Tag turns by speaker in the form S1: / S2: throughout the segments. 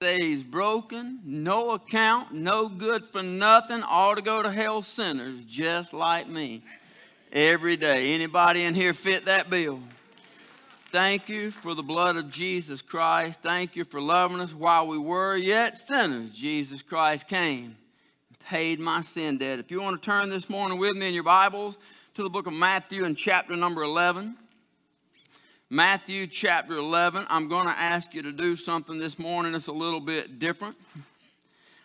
S1: Days broken, no account, no good for nothing, all to go to hell sinners just like me. Every day. Anybody in here fit that bill? Thank you for the blood of Jesus Christ. Thank you for loving us while we were yet sinners. Jesus Christ came and paid my sin debt. If you want to turn this morning with me in your Bibles to the book of Matthew in chapter number 11. Matthew chapter 11. I'm going to ask you to do something this morning that's a little bit different.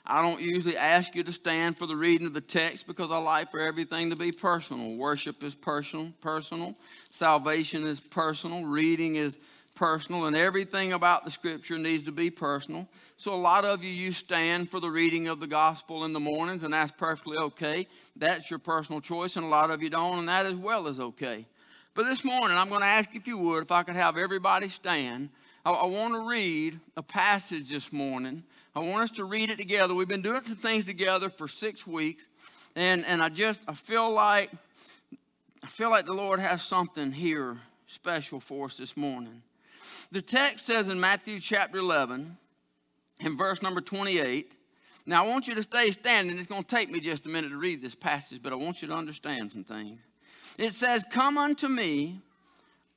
S1: I don't usually ask you to stand for the reading of the text because I like for everything to be personal. Worship is personal, personal. Salvation is personal. Reading is personal, and everything about the scripture needs to be personal. So a lot of you you stand for the reading of the gospel in the mornings, and that's perfectly okay. That's your personal choice, and a lot of you don't, and that as well is okay. But this morning, I'm going to ask if you would, if I could have everybody stand. I, I want to read a passage this morning. I want us to read it together. We've been doing some things together for six weeks, and, and I just I feel like I feel like the Lord has something here special for us this morning. The text says in Matthew chapter 11, in verse number 28. Now I want you to stay standing. It's going to take me just a minute to read this passage, but I want you to understand some things. It says, Come unto me,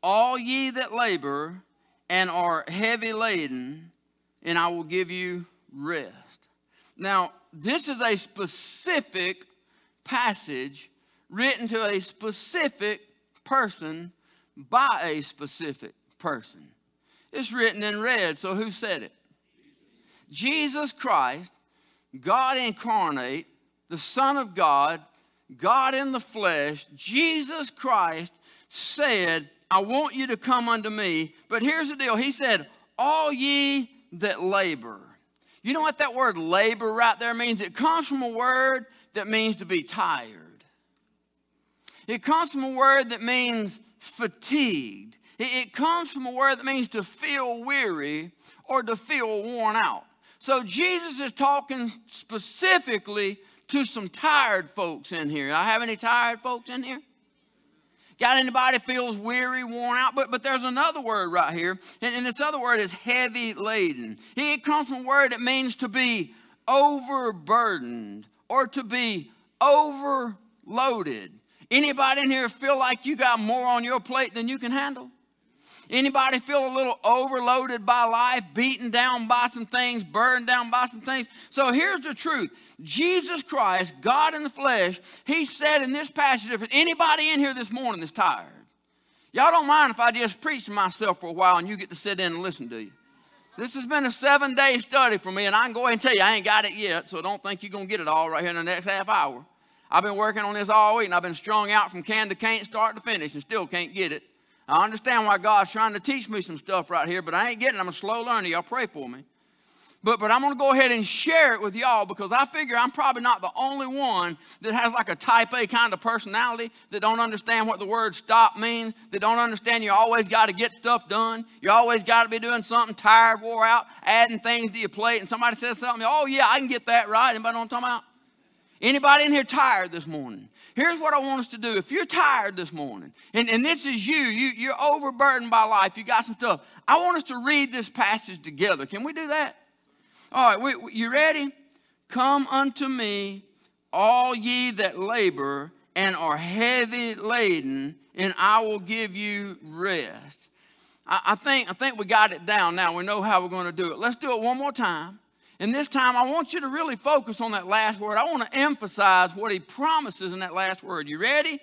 S1: all ye that labor and are heavy laden, and I will give you rest. Now, this is a specific passage written to a specific person by a specific person. It's written in red, so who said it? Jesus Christ, God incarnate, the Son of God, God in the flesh, Jesus Christ, said, I want you to come unto me. But here's the deal He said, All ye that labor. You know what that word labor right there means? It comes from a word that means to be tired. It comes from a word that means fatigued. It comes from a word that means to feel weary or to feel worn out. So Jesus is talking specifically to some tired folks in here. I have any tired folks in here? Got anybody feels weary, worn out? But, but there's another word right here, and, and this other word is heavy laden. It comes from a word that means to be overburdened or to be overloaded. Anybody in here feel like you got more on your plate than you can handle? Anybody feel a little overloaded by life, beaten down by some things, burdened down by some things? So here's the truth. Jesus Christ, God in the flesh, he said in this passage, if anybody in here this morning is tired, y'all don't mind if I just preach to myself for a while and you get to sit in and listen to you. This has been a seven day study for me, and I can go ahead and tell you I ain't got it yet, so don't think you're going to get it all right here in the next half hour. I've been working on this all week, and I've been strung out from can to can't, start to finish, and still can't get it. I understand why God's trying to teach me some stuff right here, but I ain't getting it. I'm a slow learner. Y'all pray for me. But, but I'm going to go ahead and share it with y'all because I figure I'm probably not the only one that has like a type A kind of personality that don't understand what the word stop means, that don't understand you always got to get stuff done. You always got to be doing something tired, wore out, adding things to your plate. And somebody says something, oh, yeah, I can get that right. Anybody know what I'm talking about? Anybody in here tired this morning? Here's what I want us to do. If you're tired this morning, and, and this is you, you, you're overburdened by life, you got some stuff, I want us to read this passage together. Can we do that? All right, we, we, you ready? Come unto me, all ye that labor and are heavy laden, and I will give you rest. I, I, think, I think we got it down now. We know how we're going to do it. Let's do it one more time. And this time, I want you to really focus on that last word. I want to emphasize what he promises in that last word. You ready?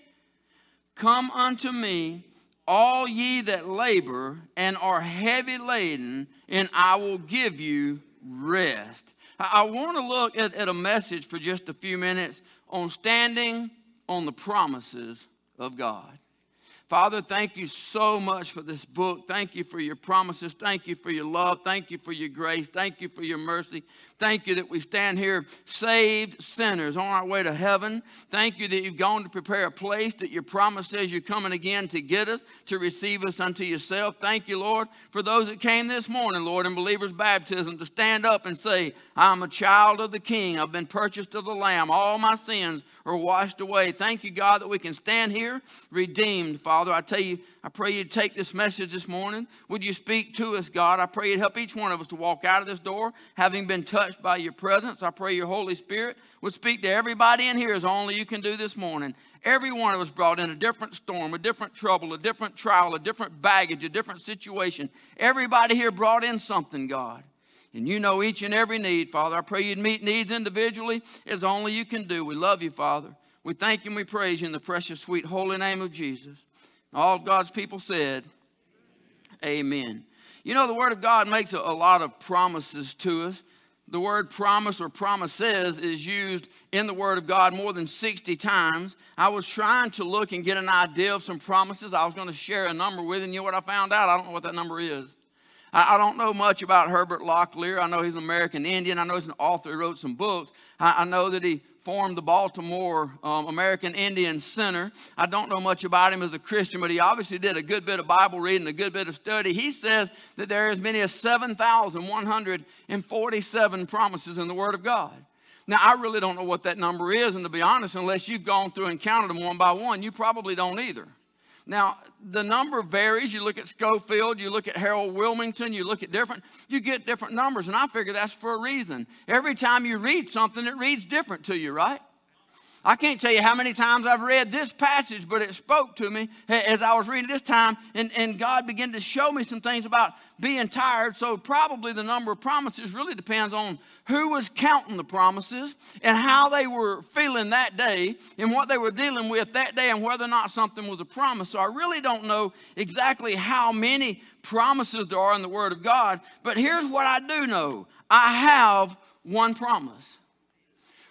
S1: Come unto me, all ye that labor and are heavy laden, and I will give you rest. I, want to look at, at a message for just a few minutes on standing on the promises of God. Father, thank you so much for this book. Thank you for your promises. Thank you for your love. Thank you for your grace. Thank you for your mercy. Thank you that we stand here saved sinners on our way to heaven. Thank you that you've gone to prepare a place, that your promise says you're coming again to get us, to receive us unto yourself. Thank you, Lord, for those that came this morning, Lord, in believers' baptism to stand up and say, I'm a child of the King. I've been purchased of the Lamb. All my sins are washed away. Thank you, God, that we can stand here redeemed, Father Father, I tell you, I pray you'd take this message this morning. Would you speak to us, God? I pray you'd help each one of us to walk out of this door having been touched by your presence. I pray your Holy Spirit would speak to everybody in here as only you can do this morning. Every one of us brought in a different storm, a different trouble, a different trial, a different baggage, a different situation. Everybody here brought in something, God. And you know each and every need, Father. I pray you'd meet needs individually as only you can do. We love you, Father. We thank you and we praise you in the precious, sweet, holy name of Jesus. All God's people said, Amen. You know, the Word of God makes a, a lot of promises to us. The word promise or promises is used in the Word of God more than 60 times. I was trying to look and get an idea of some promises. I was going to share a number with you. You know what I found out? I don't know what that number is. I, I don't know much about Herbert Locklear. I know he's an American Indian. I know he's an author. He wrote some books. I, I know that he formed the Baltimore um, American Indian Center. I don't know much about him as a Christian, but he obviously did a good bit of Bible reading, a good bit of study. He says that there are as many as 7,147 promises in the Word of God. Now, I really don't know what that number is, and to be honest, unless you've gone through and counted them one by one, you probably don't either. Now, the number varies. You look at Scofield, you look at Harold Willmington, you look at different, you get different numbers, and I figure that's for a reason. Every time you read something, it reads different to you, right? I can't tell you how many times I've read this passage, but it spoke to me as I was reading this time, and, and God began to show me some things about being tired. So, probably the number of promises really depends on who was counting the promises and how they were feeling that day and what they were dealing with that day and whether or not something was a promise. So, I really don't know exactly how many promises there are in the Word of God, but here's what I do know I have one promise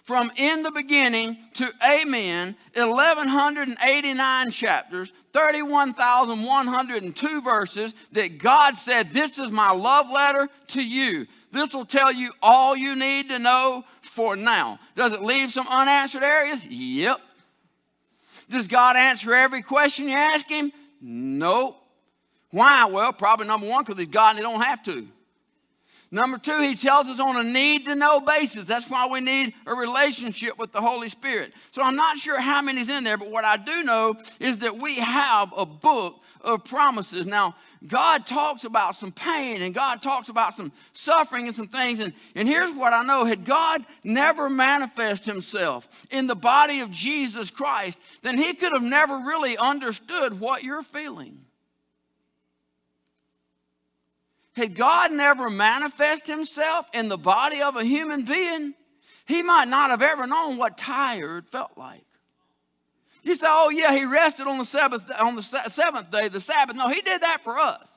S1: from in the beginning to amen, 1,189 chapters, 31,102 verses that God said, This is my love letter to you. This will tell you all you need to know for now. Does it leave some unanswered areas? Yep. Does God answer every question you ask Him? Nope. Why? Well, probably number one, because He's God and He don't have to. Number two, he tells us on a need to know basis. That's why we need a relationship with the Holy Spirit. So I'm not sure how many's in there, but what I do know is that we have a book of promises. Now, God talks about some pain and God talks about some suffering and some things. And, and here's what I know had God never manifest himself in the body of Jesus Christ, then he could have never really understood what you're feeling. Had God never manifested himself in the body of a human being, he might not have ever known what tired felt like. You say, oh, yeah, he rested on the, Sabbath, on the seventh day, the Sabbath. No, he did that for us.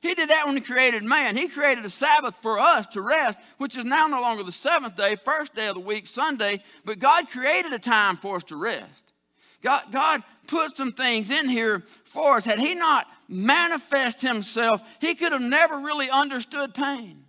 S1: He did that when he created man. He created a Sabbath for us to rest, which is now no longer the seventh day, first day of the week, Sunday, but God created a time for us to rest. God, God put some things in here for us. Had He not manifest Himself, He could have never really understood pain.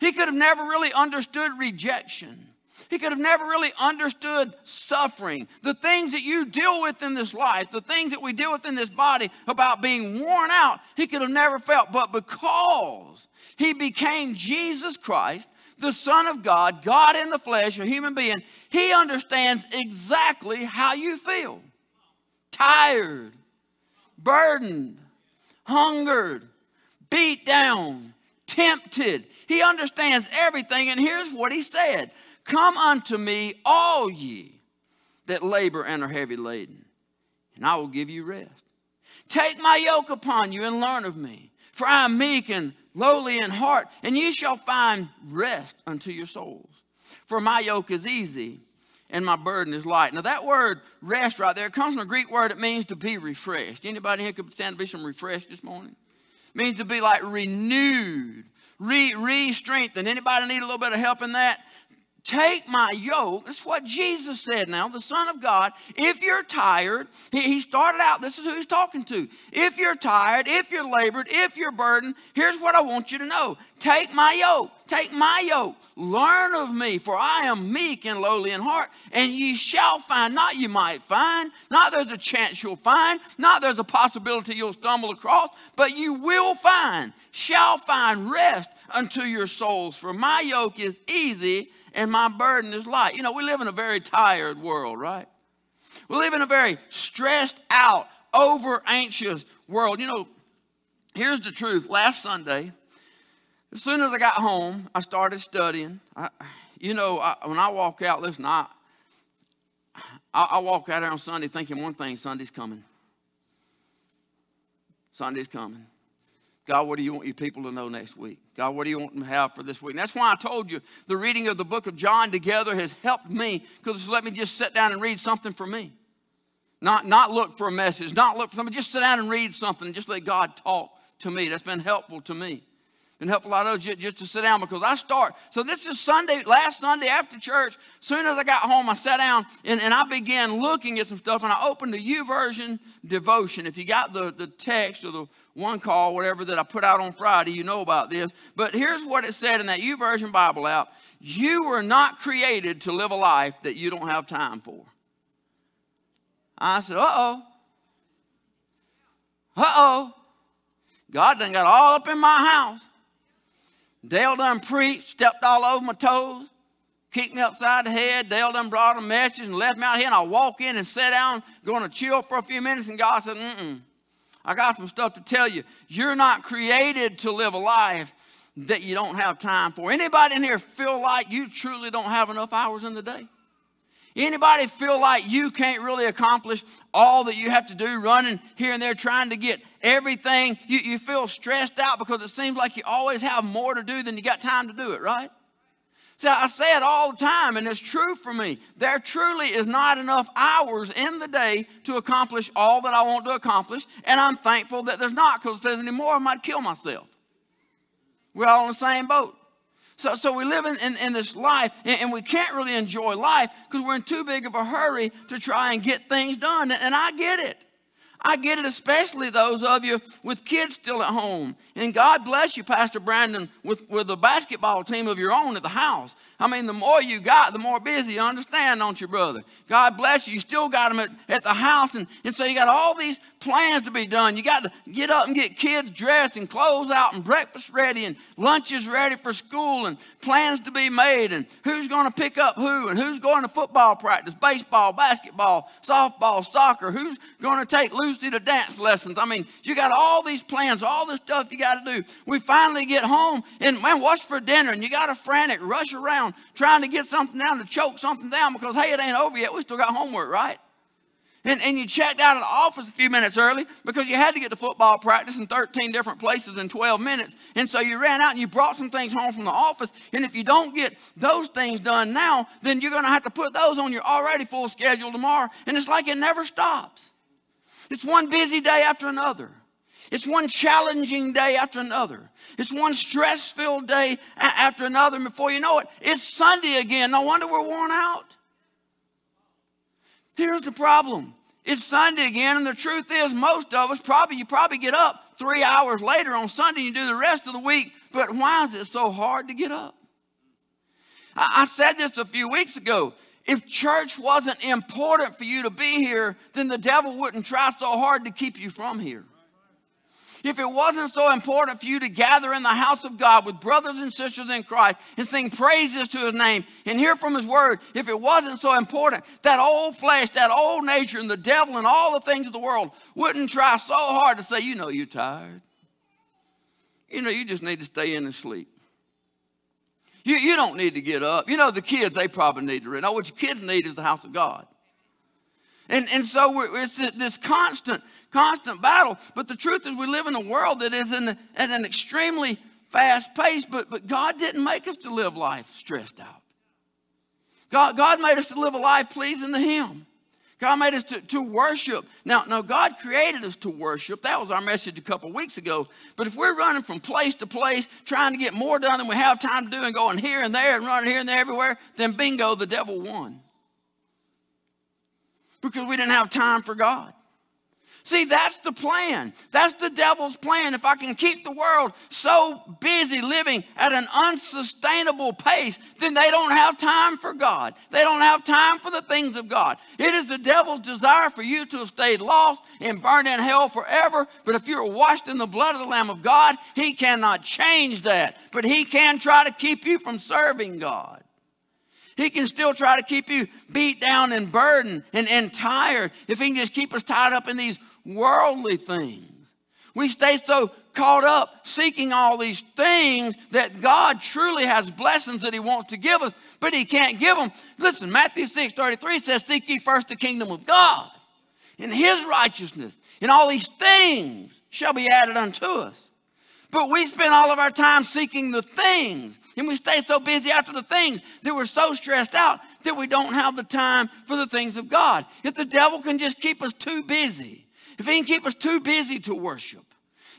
S1: He could have never really understood rejection. He could have never really understood suffering. The things that you deal with in this life, the things that we deal with in this body about being worn out, he could have never felt. But because he became Jesus Christ, the Son of God, God in the flesh, a human being, he understands exactly how you feel tired, burdened, hungered, beat down, tempted. He understands everything. And here's what he said Come unto me, all ye that labor and are heavy laden, and I will give you rest. Take my yoke upon you and learn of me, for I am meek and lowly in heart, and ye shall find rest unto your souls. For my yoke is easy and my burden is light. Now that word rest right there comes from a Greek word. It means to be refreshed. Anybody here could stand to be some refreshed this morning? It means to be like renewed, re re-strengthened. Anybody need a little bit of help in that? Take my yoke. That's what Jesus said now, the Son of God. If you're tired, he started out, this is who he's talking to. If you're tired, if you're labored, if you're burdened, here's what I want you to know. Take my yoke. Take my yoke. Learn of me, for I am meek and lowly in heart, and ye shall find, not you might find, not there's a chance you'll find, not there's a possibility you'll stumble across, but you will find, shall find rest unto your souls. For my yoke is easy and my burden is light. You know, we live in a very tired world, right? We live in a very stressed out, over anxious world. You know, here's the truth. Last Sunday, as soon as I got home, I started studying. I, you know, I, when I walk out, listen, I, I, I walk out on Sunday thinking one thing Sunday's coming. Sunday's coming. God, what do you want your people to know next week? God, what do you want them to have for this week? And that's why I told you the reading of the book of John together has helped me because it's let me just sit down and read something for me. Not, not look for a message, not look for something, just sit down and read something and just let God talk to me. That's been helpful to me. Been helpful a lot of just, just to sit down because I start. So this is Sunday, last Sunday after church. Soon as I got home, I sat down and, and I began looking at some stuff and I opened the U YouVersion devotion. If you got the, the text or the one call, whatever that I put out on Friday, you know about this. But here's what it said in that U YouVersion Bible app You were not created to live a life that you don't have time for. I said, uh oh. Uh oh. God done got all up in my house. Dale done preached, stepped all over my toes, kicked me upside the head. Dale done brought a message and left me out here. And I walk in and sit down, going to chill for a few minutes. And God said, mm mm. I got some stuff to tell you. You're not created to live a life that you don't have time for. Anybody in here feel like you truly don't have enough hours in the day? Anybody feel like you can't really accomplish all that you have to do running here and there trying to get everything? You, you feel stressed out because it seems like you always have more to do than you got time to do it, right? So I say it all the time, and it's true for me. There truly is not enough hours in the day to accomplish all that I want to accomplish, and I'm thankful that there's not because if there's any more, I might kill myself. We're all in the same boat. So, so we live in, in, in this life and, and, we can't really enjoy life because we're in too big of a hurry to try and get things done. And, and I get it. I get it, especially those of you with kids still at home. And God bless you, Pastor Brandon, with, with a basketball team of your own at the house. I mean, the more you got, the more busy you understand, don't you, brother? God bless you. You still got them at, at the house. And, and so you got all these plans to be done. You got to get up and get kids dressed and clothes out and breakfast ready and lunches ready for school and plans to be made and who's going to pick up who and who's going to football practice, baseball, basketball, softball, soccer, who's going to take Lucy to dance lessons. I mean, you got all these plans, all this stuff you got to do. We finally get home and man, what's for dinner? And you got a frantic rush around trying to get something down to choke something down because hey, it ain't over yet. We still got homework, right? And, and you checked out of the office a few minutes early because you had to get to football practice in 13 different places in 12 minutes. And so you ran out and you brought some things home from the office. And if you don't get those things done now, then you're going to have to put those on your already full schedule tomorrow. And it's like it never stops. It's one busy day after another. It's one challenging day after another. It's one stress filled day after another. And before you know it, it's Sunday again. No wonder we're worn out. Here's the problem. It's Sunday again, and the truth is, most of us probably you probably get up three hours later on Sunday. You do the rest of the week, but why is it so hard to get up? I, I said this a few weeks ago. If church wasn't important for you to be here, then the devil wouldn't try so hard to keep you from here if it wasn't so important for you to gather in the house of God with brothers and sisters in Christ and sing praises to his name and hear from his word, if it wasn't so important, that old flesh, that old nature, and the devil and all the things of the world wouldn't try so hard to say, you know, you're tired. You know, you just need to stay in and sleep. You, you don't need to get up. You know, the kids, they probably need to read. No, what your kids need is the house of God. And, and so it's this constant, constant battle. But the truth is, we live in a world that is in, at an extremely fast pace, but, but God didn't make us to live life stressed out. God, God made us to live a life pleasing to Him. God made us to, to worship. Now, now, God created us to worship. That was our message a couple weeks ago. But if we're running from place to place, trying to get more done than we have time to do, and going here and there and running here and there everywhere, then bingo, the devil won because we didn't have time for God. See, that's the plan. That's the devil's plan. If I can keep the world so busy living at an unsustainable pace, then they don't have time for God. They don't have time for the things of God. It is the devil's desire for you to have stayed lost and burned in hell forever. But if you're washed in the blood of the Lamb of God, he cannot change that. But he can try to keep you from serving God. He can still try to keep you beat down and burdened and, and tired if he can just keep us tied up in these worldly things. We stay so caught up seeking all these things that God truly has blessings that He wants to give us, but He can't give them. Listen, Matthew 6 33 says, Seek ye first the kingdom of God and His righteousness, and all these things shall be added unto us. But we spend all of our time seeking the things, and we stay so busy after the things that we're so stressed out that we don't have the time for the things of God. If the devil can just keep us too busy, if he can keep us too busy to worship,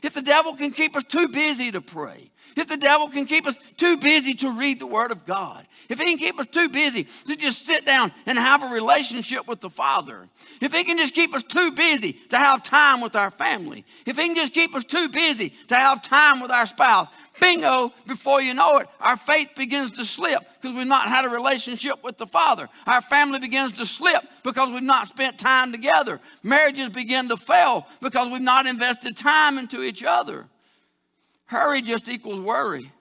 S1: if the devil can keep us too busy to pray, if the devil can keep us too busy to read the Word of God, if he can keep us too busy to just sit down and have a relationship with the Father, if he can just keep us too busy to have time with our family, if he can just keep us too busy to have time with our spouse, bingo, before you know it, our faith begins to slip because we've not had a relationship with the Father. Our family begins to slip because we've not spent time together. Marriages begin to fail because we've not invested time into each other. Hurry just equals worry.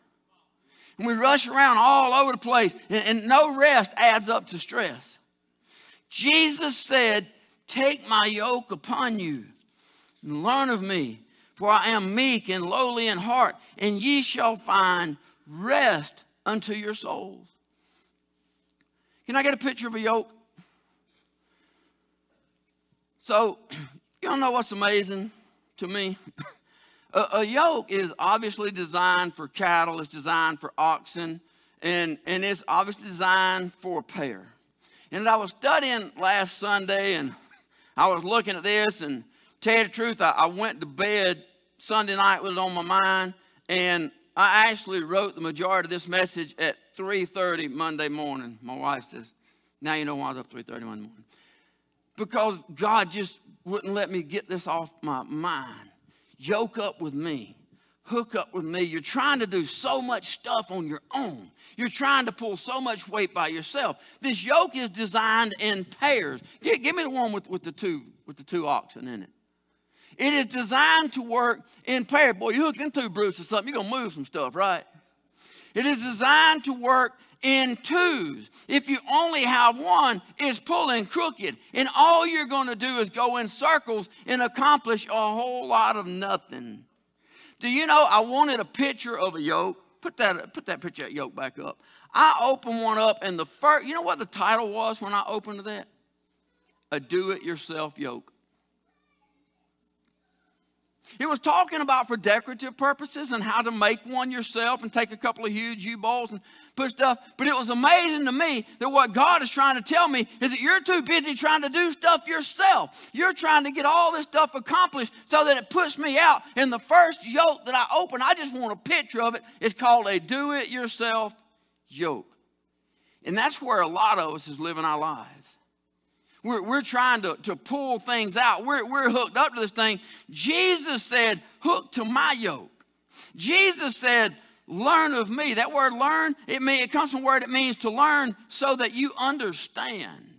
S1: And we rush around all over the place, and, and no rest adds up to stress. Jesus said, Take my yoke upon you and learn of me, for I am meek and lowly in heart, and ye shall find rest unto your souls. Can I get a picture of a yoke? So, y'all know what's amazing to me? a, a, yoke is obviously designed for cattle, it's designed for oxen, and, and it's obviously designed for a pair. And I was studying last Sunday and I was looking at this, and tell you the truth, I, I went to bed Sunday night with it on my mind, and I actually wrote the majority of this message at 3.30 Monday morning. My wife says, now you know why I was up 3.30 Monday morning. Because God just wouldn't let me get this off my mind. Yoke up with me. Hook up with me. You're trying to do so much stuff on your own. You're trying to pull so much weight by yourself. This yoke is designed in pairs. Give, give me the one with, with the two with the two oxen in it. It is designed to work in pairs. Boy, you hook into Bruce or something, you're gonna move some stuff, right? It is designed to work in twos. If you only have one, it's pulling crooked. And all you're going to do is go in circles and accomplish a whole lot of nothing. Do you know I wanted a picture of a yoke? Put that, put that picture of yoke back up. I opened one up, and the first, you know what the title was when I opened that? A do it yourself yoke. It was talking about for decorative purposes and how to make one yourself and take a couple of huge U-bolts and put stuff. But it was amazing to me that what God is trying to tell me is that you're too busy trying to do stuff yourself. You're trying to get all this stuff accomplished so that it puts me out. And the first yoke that I open, I just want a picture of it. It's called a do-it-yourself yoke. And that's where a lot of us is living our lives. We're, we're trying to, to pull things out. We're, we're hooked up to this thing. Jesus said, hook to my yoke. Jesus said, learn of me. That word learn, it, mean, it comes from a word it means to learn so that you understand.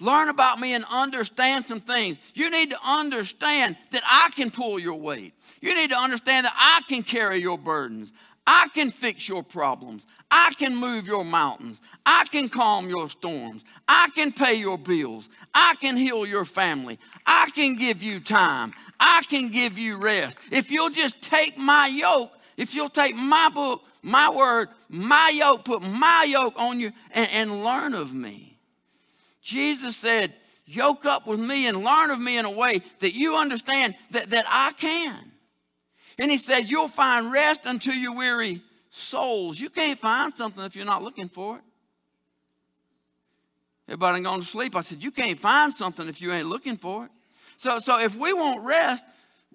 S1: Learn about me and understand some things. You need to understand that I can pull your weight. You need to understand that I can carry your burdens. I can fix your problems. I can move your mountains. I can calm your storms. I can pay your bills. I can heal your family. I can give you time. I can give you rest. If you'll just take my yoke, if you'll take my book, my word, my yoke, put my yoke on you and, and learn of me. Jesus said, Yoke up with me and learn of me in a way that you understand that, that I can. And he said, You'll find rest unto your weary souls. You can't find something if you're not looking for it. Everybody going to sleep. I said, You can't find something if you ain't looking for it. So, so if we want rest,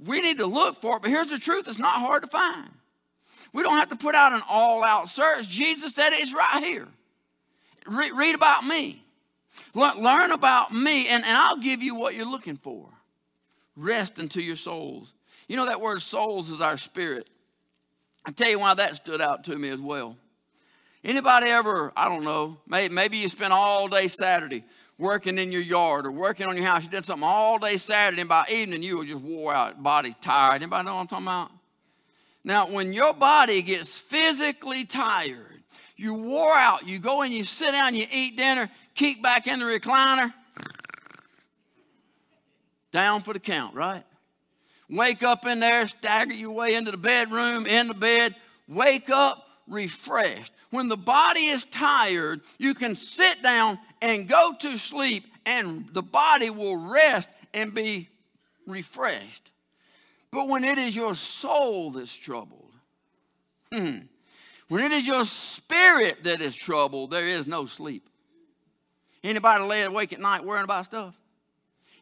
S1: we need to look for it. But here's the truth it's not hard to find. We don't have to put out an all out search. Jesus said it's right here. Re- read about me. learn about me, and, and I'll give you what you're looking for. Rest into your souls. You know that word souls is our spirit. I tell you why that stood out to me as well. Anybody ever, I don't know, maybe, you spent all day Saturday working in your yard or working on your house. You did something all day Saturday, and by evening you were just wore out, body tired. Anybody know what I'm talking about? Now, when your body gets physically tired, You wore out. You go and you sit down, you eat dinner, kick back in the recliner, down for the count, right? Wake up in there, stagger your way into the bedroom, in the bed, wake up refreshed. When the body is tired, you can sit down and go to sleep, and the body will rest and be refreshed. But when it is your soul that's troubled, hmm, when it is your spirit that is troubled, there is no sleep. Anybody lay awake at night worrying about stuff?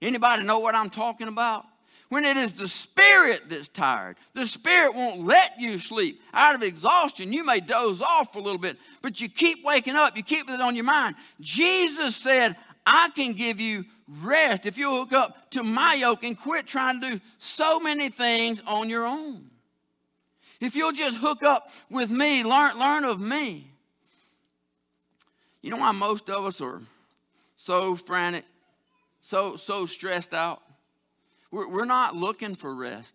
S1: Anybody know what I'm talking about? When it is the spirit that's tired, the spirit won't let you sleep. Out of exhaustion, you may doze off for a little bit, but you keep waking up, you keep it on your mind. Jesus said, I can give you rest if you hook up to my yoke and quit trying to do so many things on your own. If you'll just hook up with me, learn, learn of me. You know why most of us are so frantic, so, so stressed out? We're, we're not looking for rest.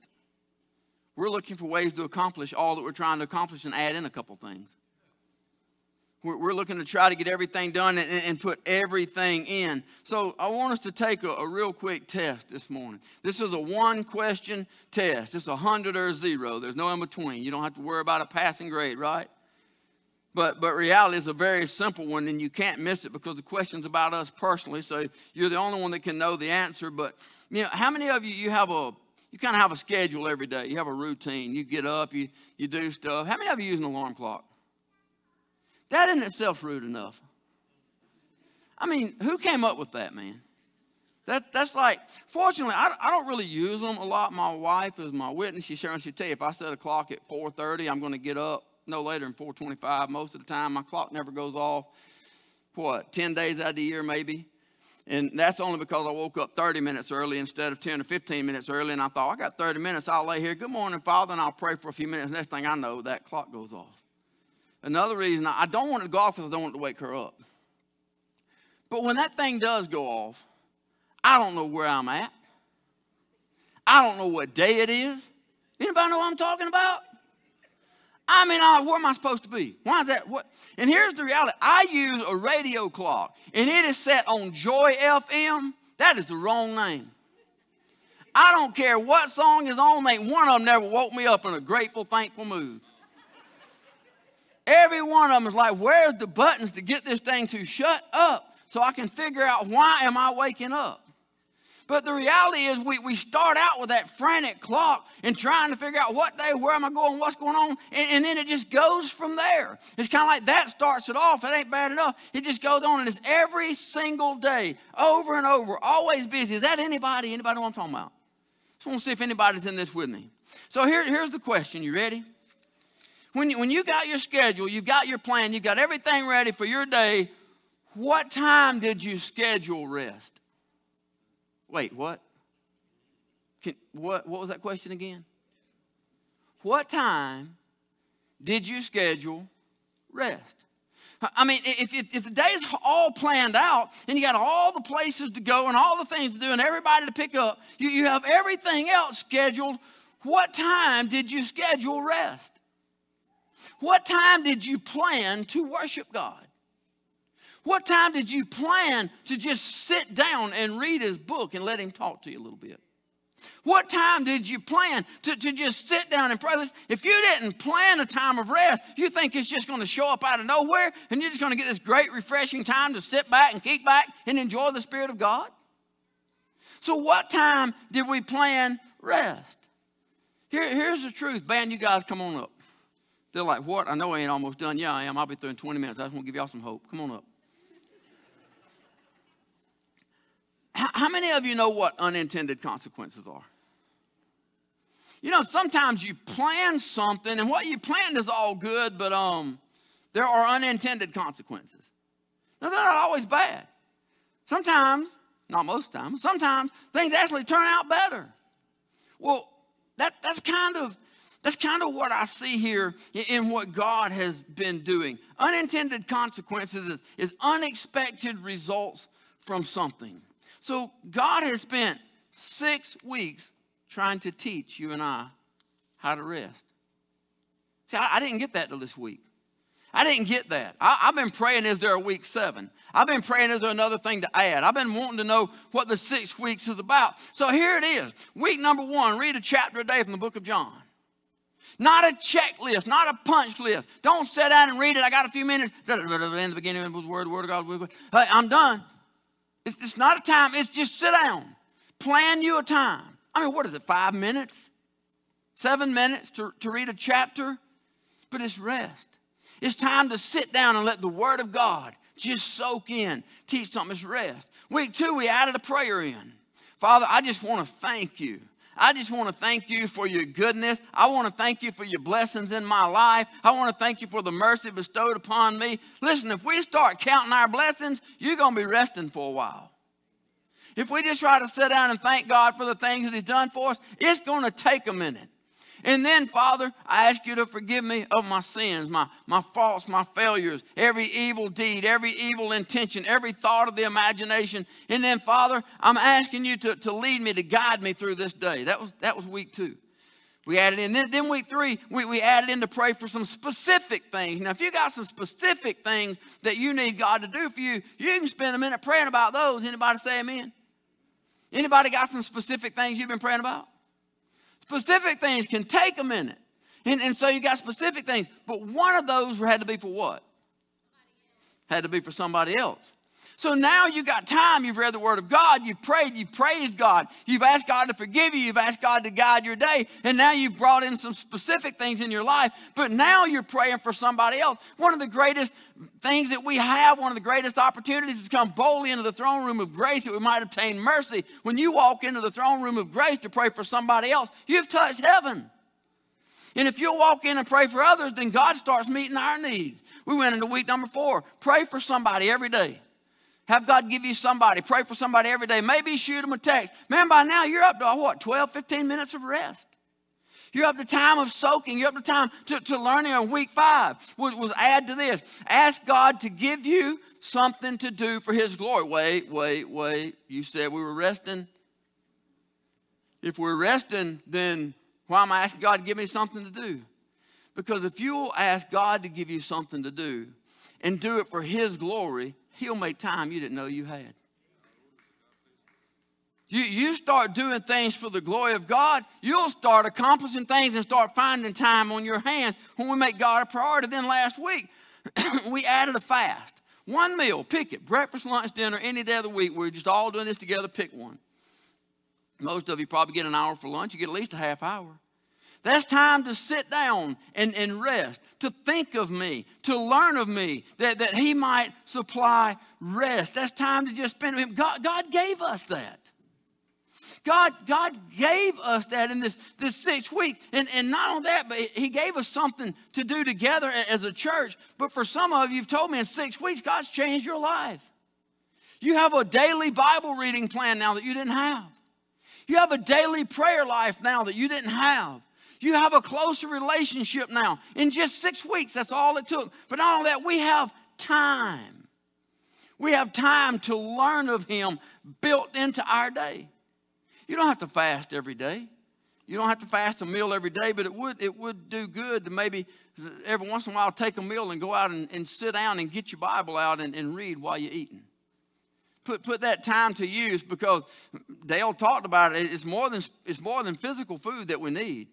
S1: We're looking for ways to accomplish all that we're trying to accomplish and add in a couple things. We're, we're looking to try to get everything done and, and, put everything in. So I want us to take a, a real quick test this morning. This is a one question test. It's a 100 or a zero. There's no in between. You don't have to worry about a passing grade, right? But, but reality is a very simple one, and you can't miss it because the question's about us personally. So you're the only one that can know the answer. But you know, how many of you you have a you kind of have a schedule every day? You have a routine. You get up, you you do stuff. How many of you use an alarm clock? That in itself rude enough. I mean, who came up with that, man? That, that's like, fortunately, I, I don't really use them a lot. My wife is my witness. She sure she'll tell you if I set a clock at 4.30, I'm going to get up no later than 425 most of the time. My clock never goes off, what, 10 days out of the year maybe. And that's only because I woke up 30 minutes early instead of 10 or 15 minutes early. And I thought, I got 30 minutes. I'll lay here. Good morning, Father. And I'll pray for a few minutes. Next thing I know, that clock goes off. Another reason I don't want to go off because I don't want to wake her up. But when that thing does go off, I don't know where I'm at. I don't know what day it is. Anybody know what I'm talking about? I mean, I, where am I supposed to be? Why is that? What? And here's the reality I use a radio clock, and it is set on Joy FM. That is the wrong name. I don't care what song is on, ain't one of them never woke me up in a grateful, thankful mood. Every one of them is like, where's the buttons to get this thing to shut up so I can figure out why am I waking up? But the reality is, we, we start out with that frantic clock and trying to figure out what day, where am I going, what's going on, and, and then it just goes from there. It's kind of like that starts it off. It ain't bad enough. It just goes on, and it's every single day, over and over, always busy. Is that anybody? Anybody know what I'm talking about? Just want to see if anybody's in this with me. So here, here's the question. You ready? When you, when you got your schedule, you've got your plan, you've got everything ready for your day, what time did you schedule rest? Wait, what? Can, what? What was that question again? What time did you schedule rest? I mean, if, if, if the day's all planned out and you got all the places to go and all the things to do and everybody to pick up, you, you have everything else scheduled. What time did you schedule rest? What time did you plan to worship God? What time did you plan to just sit down and read his book and let him talk to you a little bit? What time did you plan to, to just sit down and pray? If you didn't plan a time of rest, you think it's just going to show up out of nowhere and you're just going to get this great, refreshing time to sit back and kick back and enjoy the Spirit of God? So, what time did we plan rest? Here, here's the truth. Band, you guys come on up. They're like, What? I know I ain't almost done. Yeah, I am. I'll be through in 20 minutes. I just want to give y'all some hope. Come on up. How many of you know what unintended consequences are? You know, sometimes you plan something, and what you planned is all good, but um, there are unintended consequences. Now, they're not always bad. Sometimes, not most times, sometimes things actually turn out better. Well, that, that's kind of that's kind of what I see here in what God has been doing. Unintended consequences is, is unexpected results from something. So God has spent six weeks trying to teach you and I how to rest. See, I, I didn't get that till this week. I didn't get that. I, have been praying, is there a week seven? I've been praying, is there another thing to add? I've been wanting to know what the six weeks is about. So here it is. Week number one, read a chapter a day from the book of John. Not a checklist, not a punch list. Don't sit down and read it. I got a few minutes. In the beginning was the word, word of God. I'm done. It's, it's not a time. It's just sit down. Plan you a time. I mean, what is it, five minutes? Seven minutes to, to read a chapter? But it's rest. It's time to sit down and let the Word of God just soak in, teach something. It's rest. Week two, we added a prayer in. Father, I just want to thank you. I just want to thank you for your goodness. I want to thank you for your blessings in my life. I want to thank you for the mercy bestowed upon me. Listen, if we start counting our blessings, you're going to be resting for a while. If we just try to sit down and thank God for the things that He's done for us, it's going to take a minute. And then, Father, I ask you to forgive me of my sins, my, my faults, my failures, every evil deed, every evil intention, every thought of the imagination. And then, Father, I'm asking you to, to lead me, to guide me through this day. That was, that was week two. We added in. Then, then week three, we, we added in to pray for some specific things. Now, if you got some specific things that you need God to do for you, you can spend a minute praying about those. Anybody say amen? Anybody got some specific things you've been praying about? Specific things can take a minute. And, and so you got specific things. But one of those had to be for what? Had to be for somebody else. So now you've got time. You've read the Word of God. You've prayed. You've praised God. You've asked God to forgive you. You've asked God to guide your day. And now you've brought in some specific things in your life. But now you're praying for somebody else. One of the greatest things that we have, one of the greatest opportunities is to come boldly into the throne room of grace that we might obtain mercy. When you walk into the throne room of grace to pray for somebody else, you've touched heaven. And if you'll walk in and pray for others, then God starts meeting our needs. We went into week number four. Pray for somebody every day. Have God give you somebody. Pray for somebody every day. Maybe shoot them a text. Man, by now you're up to what, 12, 15 minutes of rest. You're up to time of soaking. You're up to time to, to learning on week five. Was, was add to this. Ask God to give you something to do for His glory. Wait, wait, wait. You said we were resting. If we're resting, then why am I asking God to give me something to do? Because if you'll ask God to give you something to do and do it for His glory, He'll make time you didn't know you had. You, you start doing things for the glory of God, you'll start accomplishing things and start finding time on your hands when we make God a priority. Then last week, we added a fast. One meal, pick it. Breakfast, lunch, dinner, any day of the week. We're just all doing this together, pick one. Most of you probably get an hour for lunch, you get at least a half hour. That's time to sit down and, and rest, to think of me, to learn of me, that, that He might supply rest. That's time to just spend with Him. God, God gave us that. God, God gave us that in this, this six weeks. And, and not only that, but He gave us something to do together as a church. But for some of you, you've told me in six weeks, God's changed your life. You have a daily Bible reading plan now that you didn't have. You have a daily prayer life now that you didn't have. You have a closer relationship now. In just six weeks, that's all it took. But not only that, we have time. We have time to learn of Him built into our day. You don't have to fast every day. You don't have to fast a meal every day, but it would, it would do good to maybe every once in a while take a meal and go out and, and sit down and get your Bible out and, and read while you're eating. Put, put that time to use because Dale talked about it. It's more, than, it's more than physical food that we need.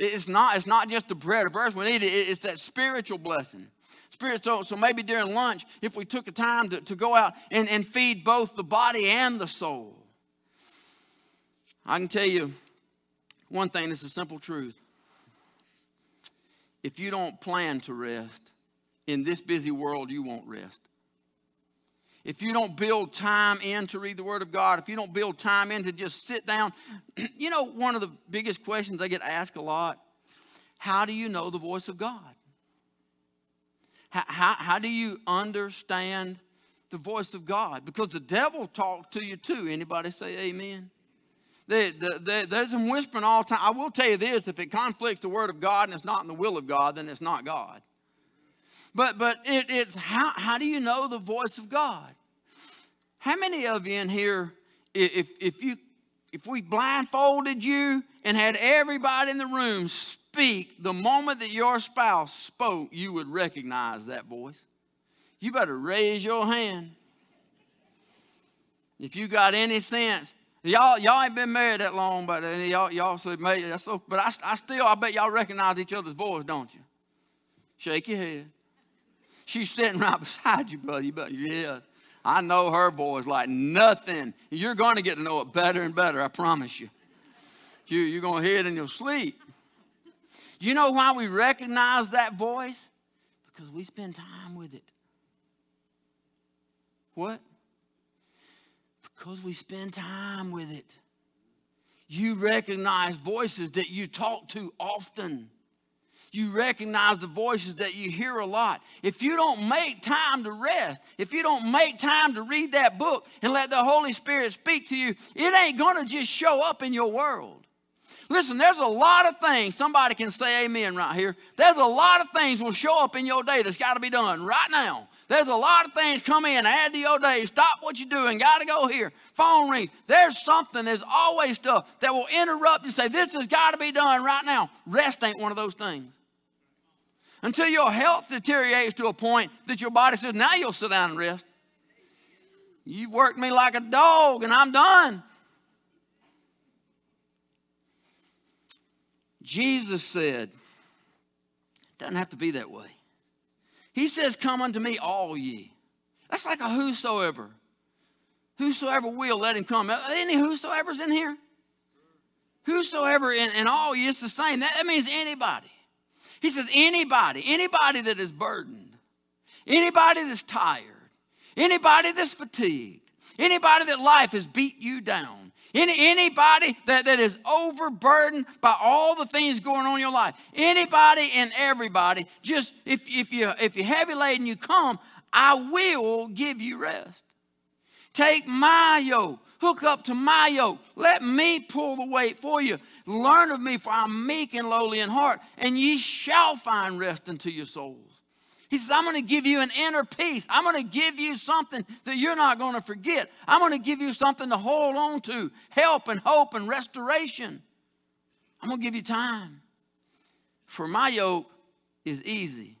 S1: It's not, it's not just the bread of earth we need, it, it's that spiritual blessing. Spirit, so, so maybe during lunch, if we took the time to, to go out and, and feed both the body and the soul. I can tell you one thing, it's a simple truth. If you don't plan to rest, in this busy world, you won't rest if you don't build time in to read the Word of God, if you don't build time in to just sit down, you know, one of the biggest questions I get asked a lot how do you know the voice of God? How, how, how do you understand the voice of God? Because the devil talks to you too. Anybody say amen? They, they, there's some whispering all the time. I will tell you this if it conflicts the Word of God and it's not in the will of God, then it's not God. But, but it, it's how, how do you know the voice of God? How many of you in here, if, if, you, if we blindfolded you and had everybody in the room speak, the moment that your spouse spoke, you would recognize that voice. You better raise your hand. If you got any sense, y'all y'all ain't been married that long, but uh, y'all y'all that's so. But I, I still I bet y'all recognize each other's voice, don't you? Shake your head. She's sitting right beside you, brother. You. Yeah, I know her voice like nothing. You're going to get to know it better and better. I promise you. you you're going to hear it in your sleep. You know why we recognize that voice? Because we spend time with it. What? Because we spend time with it. You recognize voices that you talk to often. You recognize the voices that you hear a lot. If you don't make time to rest, if you don't make time to read that book and let the Holy Spirit speak to you, it ain't to just show up in your world. Listen, there's a lot of things, somebody can say amen right here. There's a lot of things will show up in your day that's got to be done right now. There's a lot of things come in, add to your day. Stop what you're doing. Got to go here. Phone ring. There's something. There's always stuff that will interrupt you. Say this has got to be done right now. Rest ain't one of those things. Until your health deteriorates to a point that your body says, now you'll sit down and rest. You've worked me like a dog, and I'm done. Jesus said, it doesn't have to be that way. He says, Come unto me, all ye. That's like a whosoever. Whosoever will, let him come. Any whosoever's in here? Whosoever and, all ye, it's the same. That, that means anybody. He says, anybody, anybody that is burdened, anybody that's tired, anybody that's fatigued, anybody that life has beat you down, any, anybody that, that is overburdened by all the things going on in your life, anybody and everybody, just if, if, you, if you're heavy laden, you come, I will give you rest. Take my yoke, hook up to my yoke. Let me pull the weight for you. Learn of me, for I'm meek and lowly in heart, and ye shall find rest unto your souls. He says, I'm going to give you an inner peace. I'm going to give you something that you're not going to forget. I'm going to give you something to hold on to help and hope and restoration. I'm going to give you time. For my yoke is easy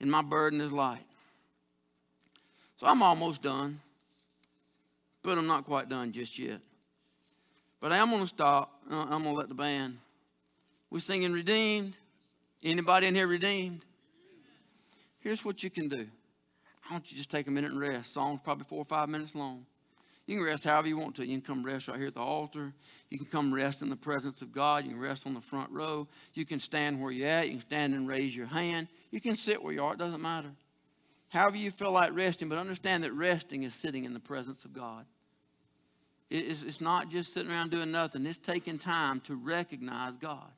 S1: and my burden is light. So I'm almost done, but I'm not quite done just yet. But I am going to stop. I'm going to let the band. We're singing redeemed. Anybody in here redeemed? Here's what you can do. I want you just take a minute and rest. Song's probably four or five minutes long. You can rest however you want to. You can come rest right here at the altar. You can come rest in the presence of God. You can rest on the front row. You can stand where you're at. You can stand and raise your hand. You can sit where you are. It doesn't matter. However you feel like resting, but understand that resting is sitting in the presence of God. It's, it's not just sitting around doing nothing. It's taking time to recognize God.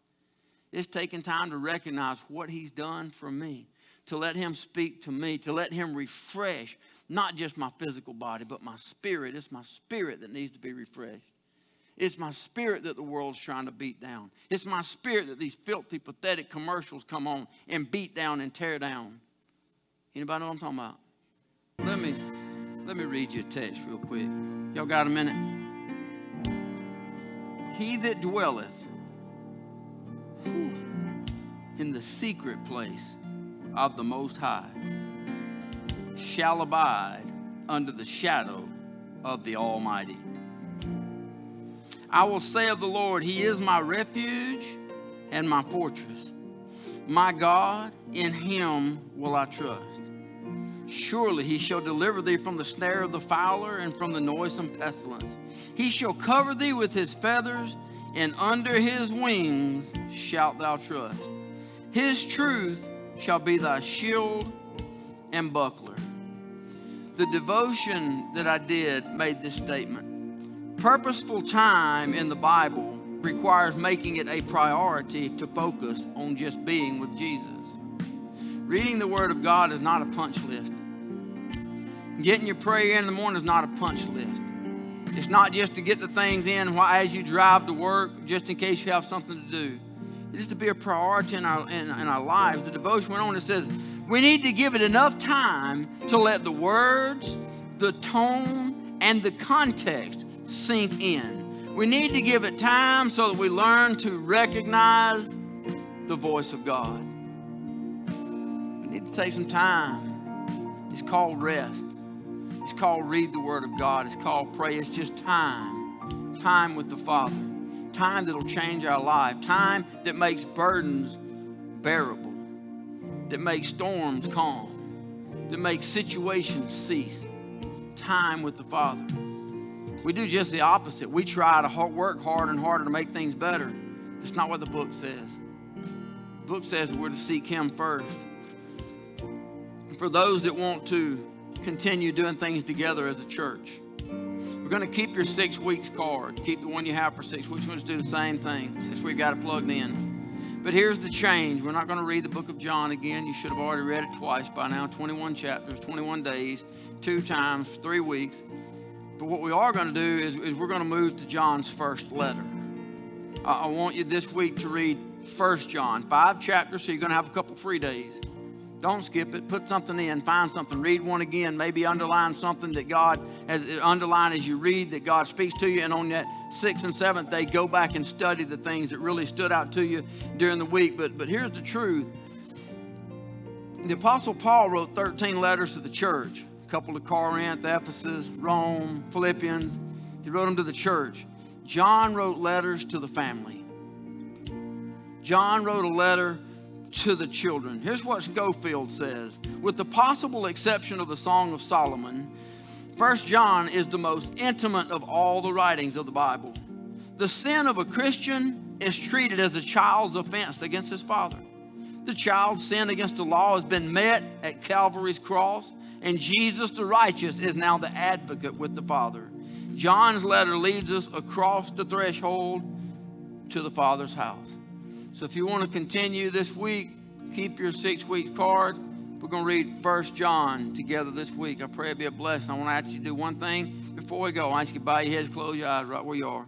S1: It's taking time to recognize what He's done for me to let Him speak to me, to let Him refresh not just my physical body, but my spirit. It's my spirit that needs to be refreshed. It's my spirit that the world's trying to beat down. It's my spirit that these filthy, pathetic commercials come on and beat down and tear down. Anybody know what I'm talking about? Let me let me read you a text real quick. Y'all got a minute? He that dwelleth in the secret place of the Most High shall abide under the shadow of the Almighty. I will say of the Lord, He is my refuge and my fortress. My God, in Him will I trust. Surely He shall deliver thee from the snare of the fowler and from the noisome pestilence. He shall cover thee with His feathers, and under His wings shalt thou trust. His truth shall be thy shield and buckler. The devotion that I did made this statement. Purposeful time in the Bible requires making it a priority to focus on just being with Jesus. Reading the Word of God is not a punch list. Getting your prayer in the morning is not a punch list. It's not just to get the things in as you drive to work, just in case you have something to do. It is just to be a priority in our, in, in our lives. The devotion went on, it says, we need to give it enough time to let the words, the tone, and the context sink in. We need to give it time so that we learn to recognize the voice of God. We need to take some time. It's called rest. It's called read the Word of God. It's called pray. It's just time. Time with the Father. Time that'll change our life. Time that makes burdens bearable. That makes storms calm. That makes situations cease. Time with the Father. We do just the opposite. We try to work harder and harder to make things better. That's not what the book says. The book says we're to seek Him first. For those that want to continue doing things together as a church, we're going to keep your six weeks card. Keep the one you have for six weeks. We're going to do the same thing. That's where you got it plugged in. But here's the change. We're not going to read the book of John again. You should have already read it twice by now 21 chapters, 21 days, two times, three weeks. But what we are going to do is, is we're going to move to John's first letter. I, I want you this week to read First John, five chapters, so you're going to have a couple free days. Don't skip it. Put something in. Find something. Read one again. Maybe underline something that God has underline as you read that God speaks to you. And on that sixth and seventh day, go back and study the things that really stood out to you during the week. But but here's the truth. The Apostle Paul wrote 13 letters to the church a couple to Corinth, Ephesus, Rome, Philippians. He wrote them to the church. John wrote letters to the family. John wrote a letter to the children. Here's what Scofield says With the possible exception of the Song of Solomon, First John is the most intimate of all the writings of the Bible. The sin of a Christian is treated as a child's offense against his father. The child's sin against the law has been met at Calvary's cross and Jesus the righteous is now the advocate with the Father. John's letter leads us across the threshold to the Father's house. So if you want to continue this week, keep your six week card. We're going to read First John together this week. I pray it be a blessing. I want to ask you to do one thing before we go. I ask you to bow your heads, close your eyes right where you are.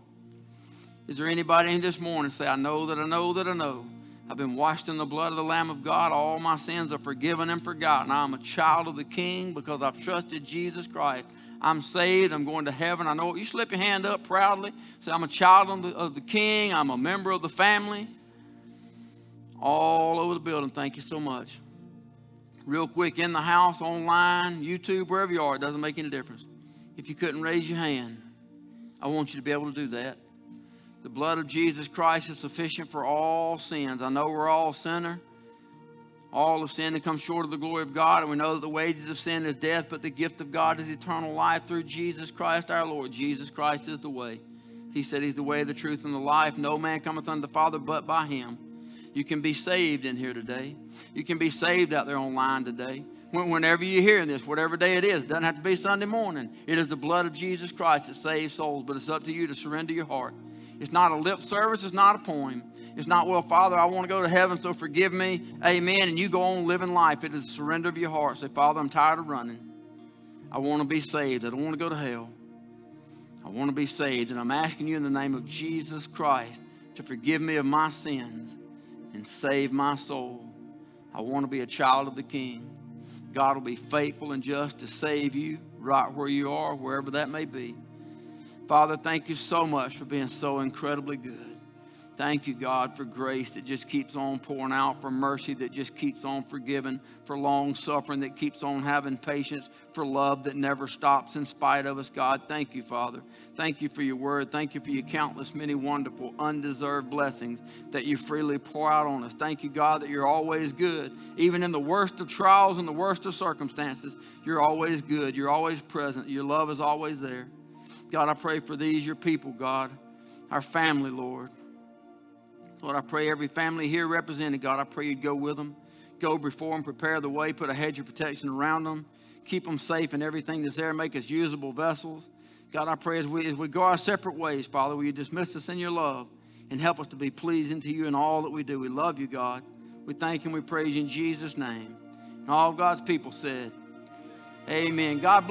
S1: Is there anybody in this morning say, I know that I know that I know I've been washed in the blood of the Lamb of God. All my sins are forgiven and forgotten. I'm a child of the King because I've trusted Jesus Christ. I'm saved. I'm going to heaven. I know. it. You slip your hand up proudly. Say, I'm a child of the, of the King. I'm a member of the family. All over the building. Thank you so much. Real quick, in the house, online, YouTube, wherever you are, it doesn't make any difference. If you couldn't raise your hand, I want you to be able to do that. The blood of Jesus Christ is sufficient for all sins. I know we're all sinner. All have sinned and come short of the glory of God, and we know that the wages of sin is death, but the gift of God is eternal life through Jesus Christ our Lord. Jesus Christ is the way. He said He's the way, the truth, and the life. No man cometh unto the Father but by Him. You can be saved in here today. You can be saved out there online today. Whenever you're hearing this, whatever day it is, it doesn't have to be Sunday morning. It is the blood of Jesus Christ that saves souls, but it's up to you to surrender your heart. It's not a lip service, it's not a poem. It's not, well, Father, I want to go to heaven, so forgive me. Amen. And you go on living life. It is a surrender of your heart. Say, Father, I'm tired of running. I want to be saved. I don't want to go to hell. I want to be saved. And I'm asking you in the name of Jesus Christ to forgive me of my sins and save my soul. I want to be a child of the King. God will be faithful and just to save you right where you are, wherever that may be. Father, thank you so much for being so incredibly good. Thank you, God, for grace that just keeps on pouring out, for mercy that just keeps on forgiving, for long suffering that keeps on having patience, for love that never stops in spite of us, God. Thank you, Father. Thank you for your word. Thank you for your countless, many wonderful, undeserved blessings that you freely pour out on us. Thank you, God, that you're always good. Even in the worst of trials and the worst of circumstances, you're always good. You're always present. Your love is always there. God, I pray for these, your people, God, our family, Lord. Lord, I pray every family here represented, God, I pray you'd go with them, go before them, prepare the way, put a hedge of protection around them, keep them safe in everything that's there, make us usable vessels. God, I pray as we, as we go our separate ways, Father, will you dismiss us in your love and help us to be pleasing to you in all that we do. We love you, God. We thank and we praise you in Jesus' name. And all God's people said, Amen. God bless.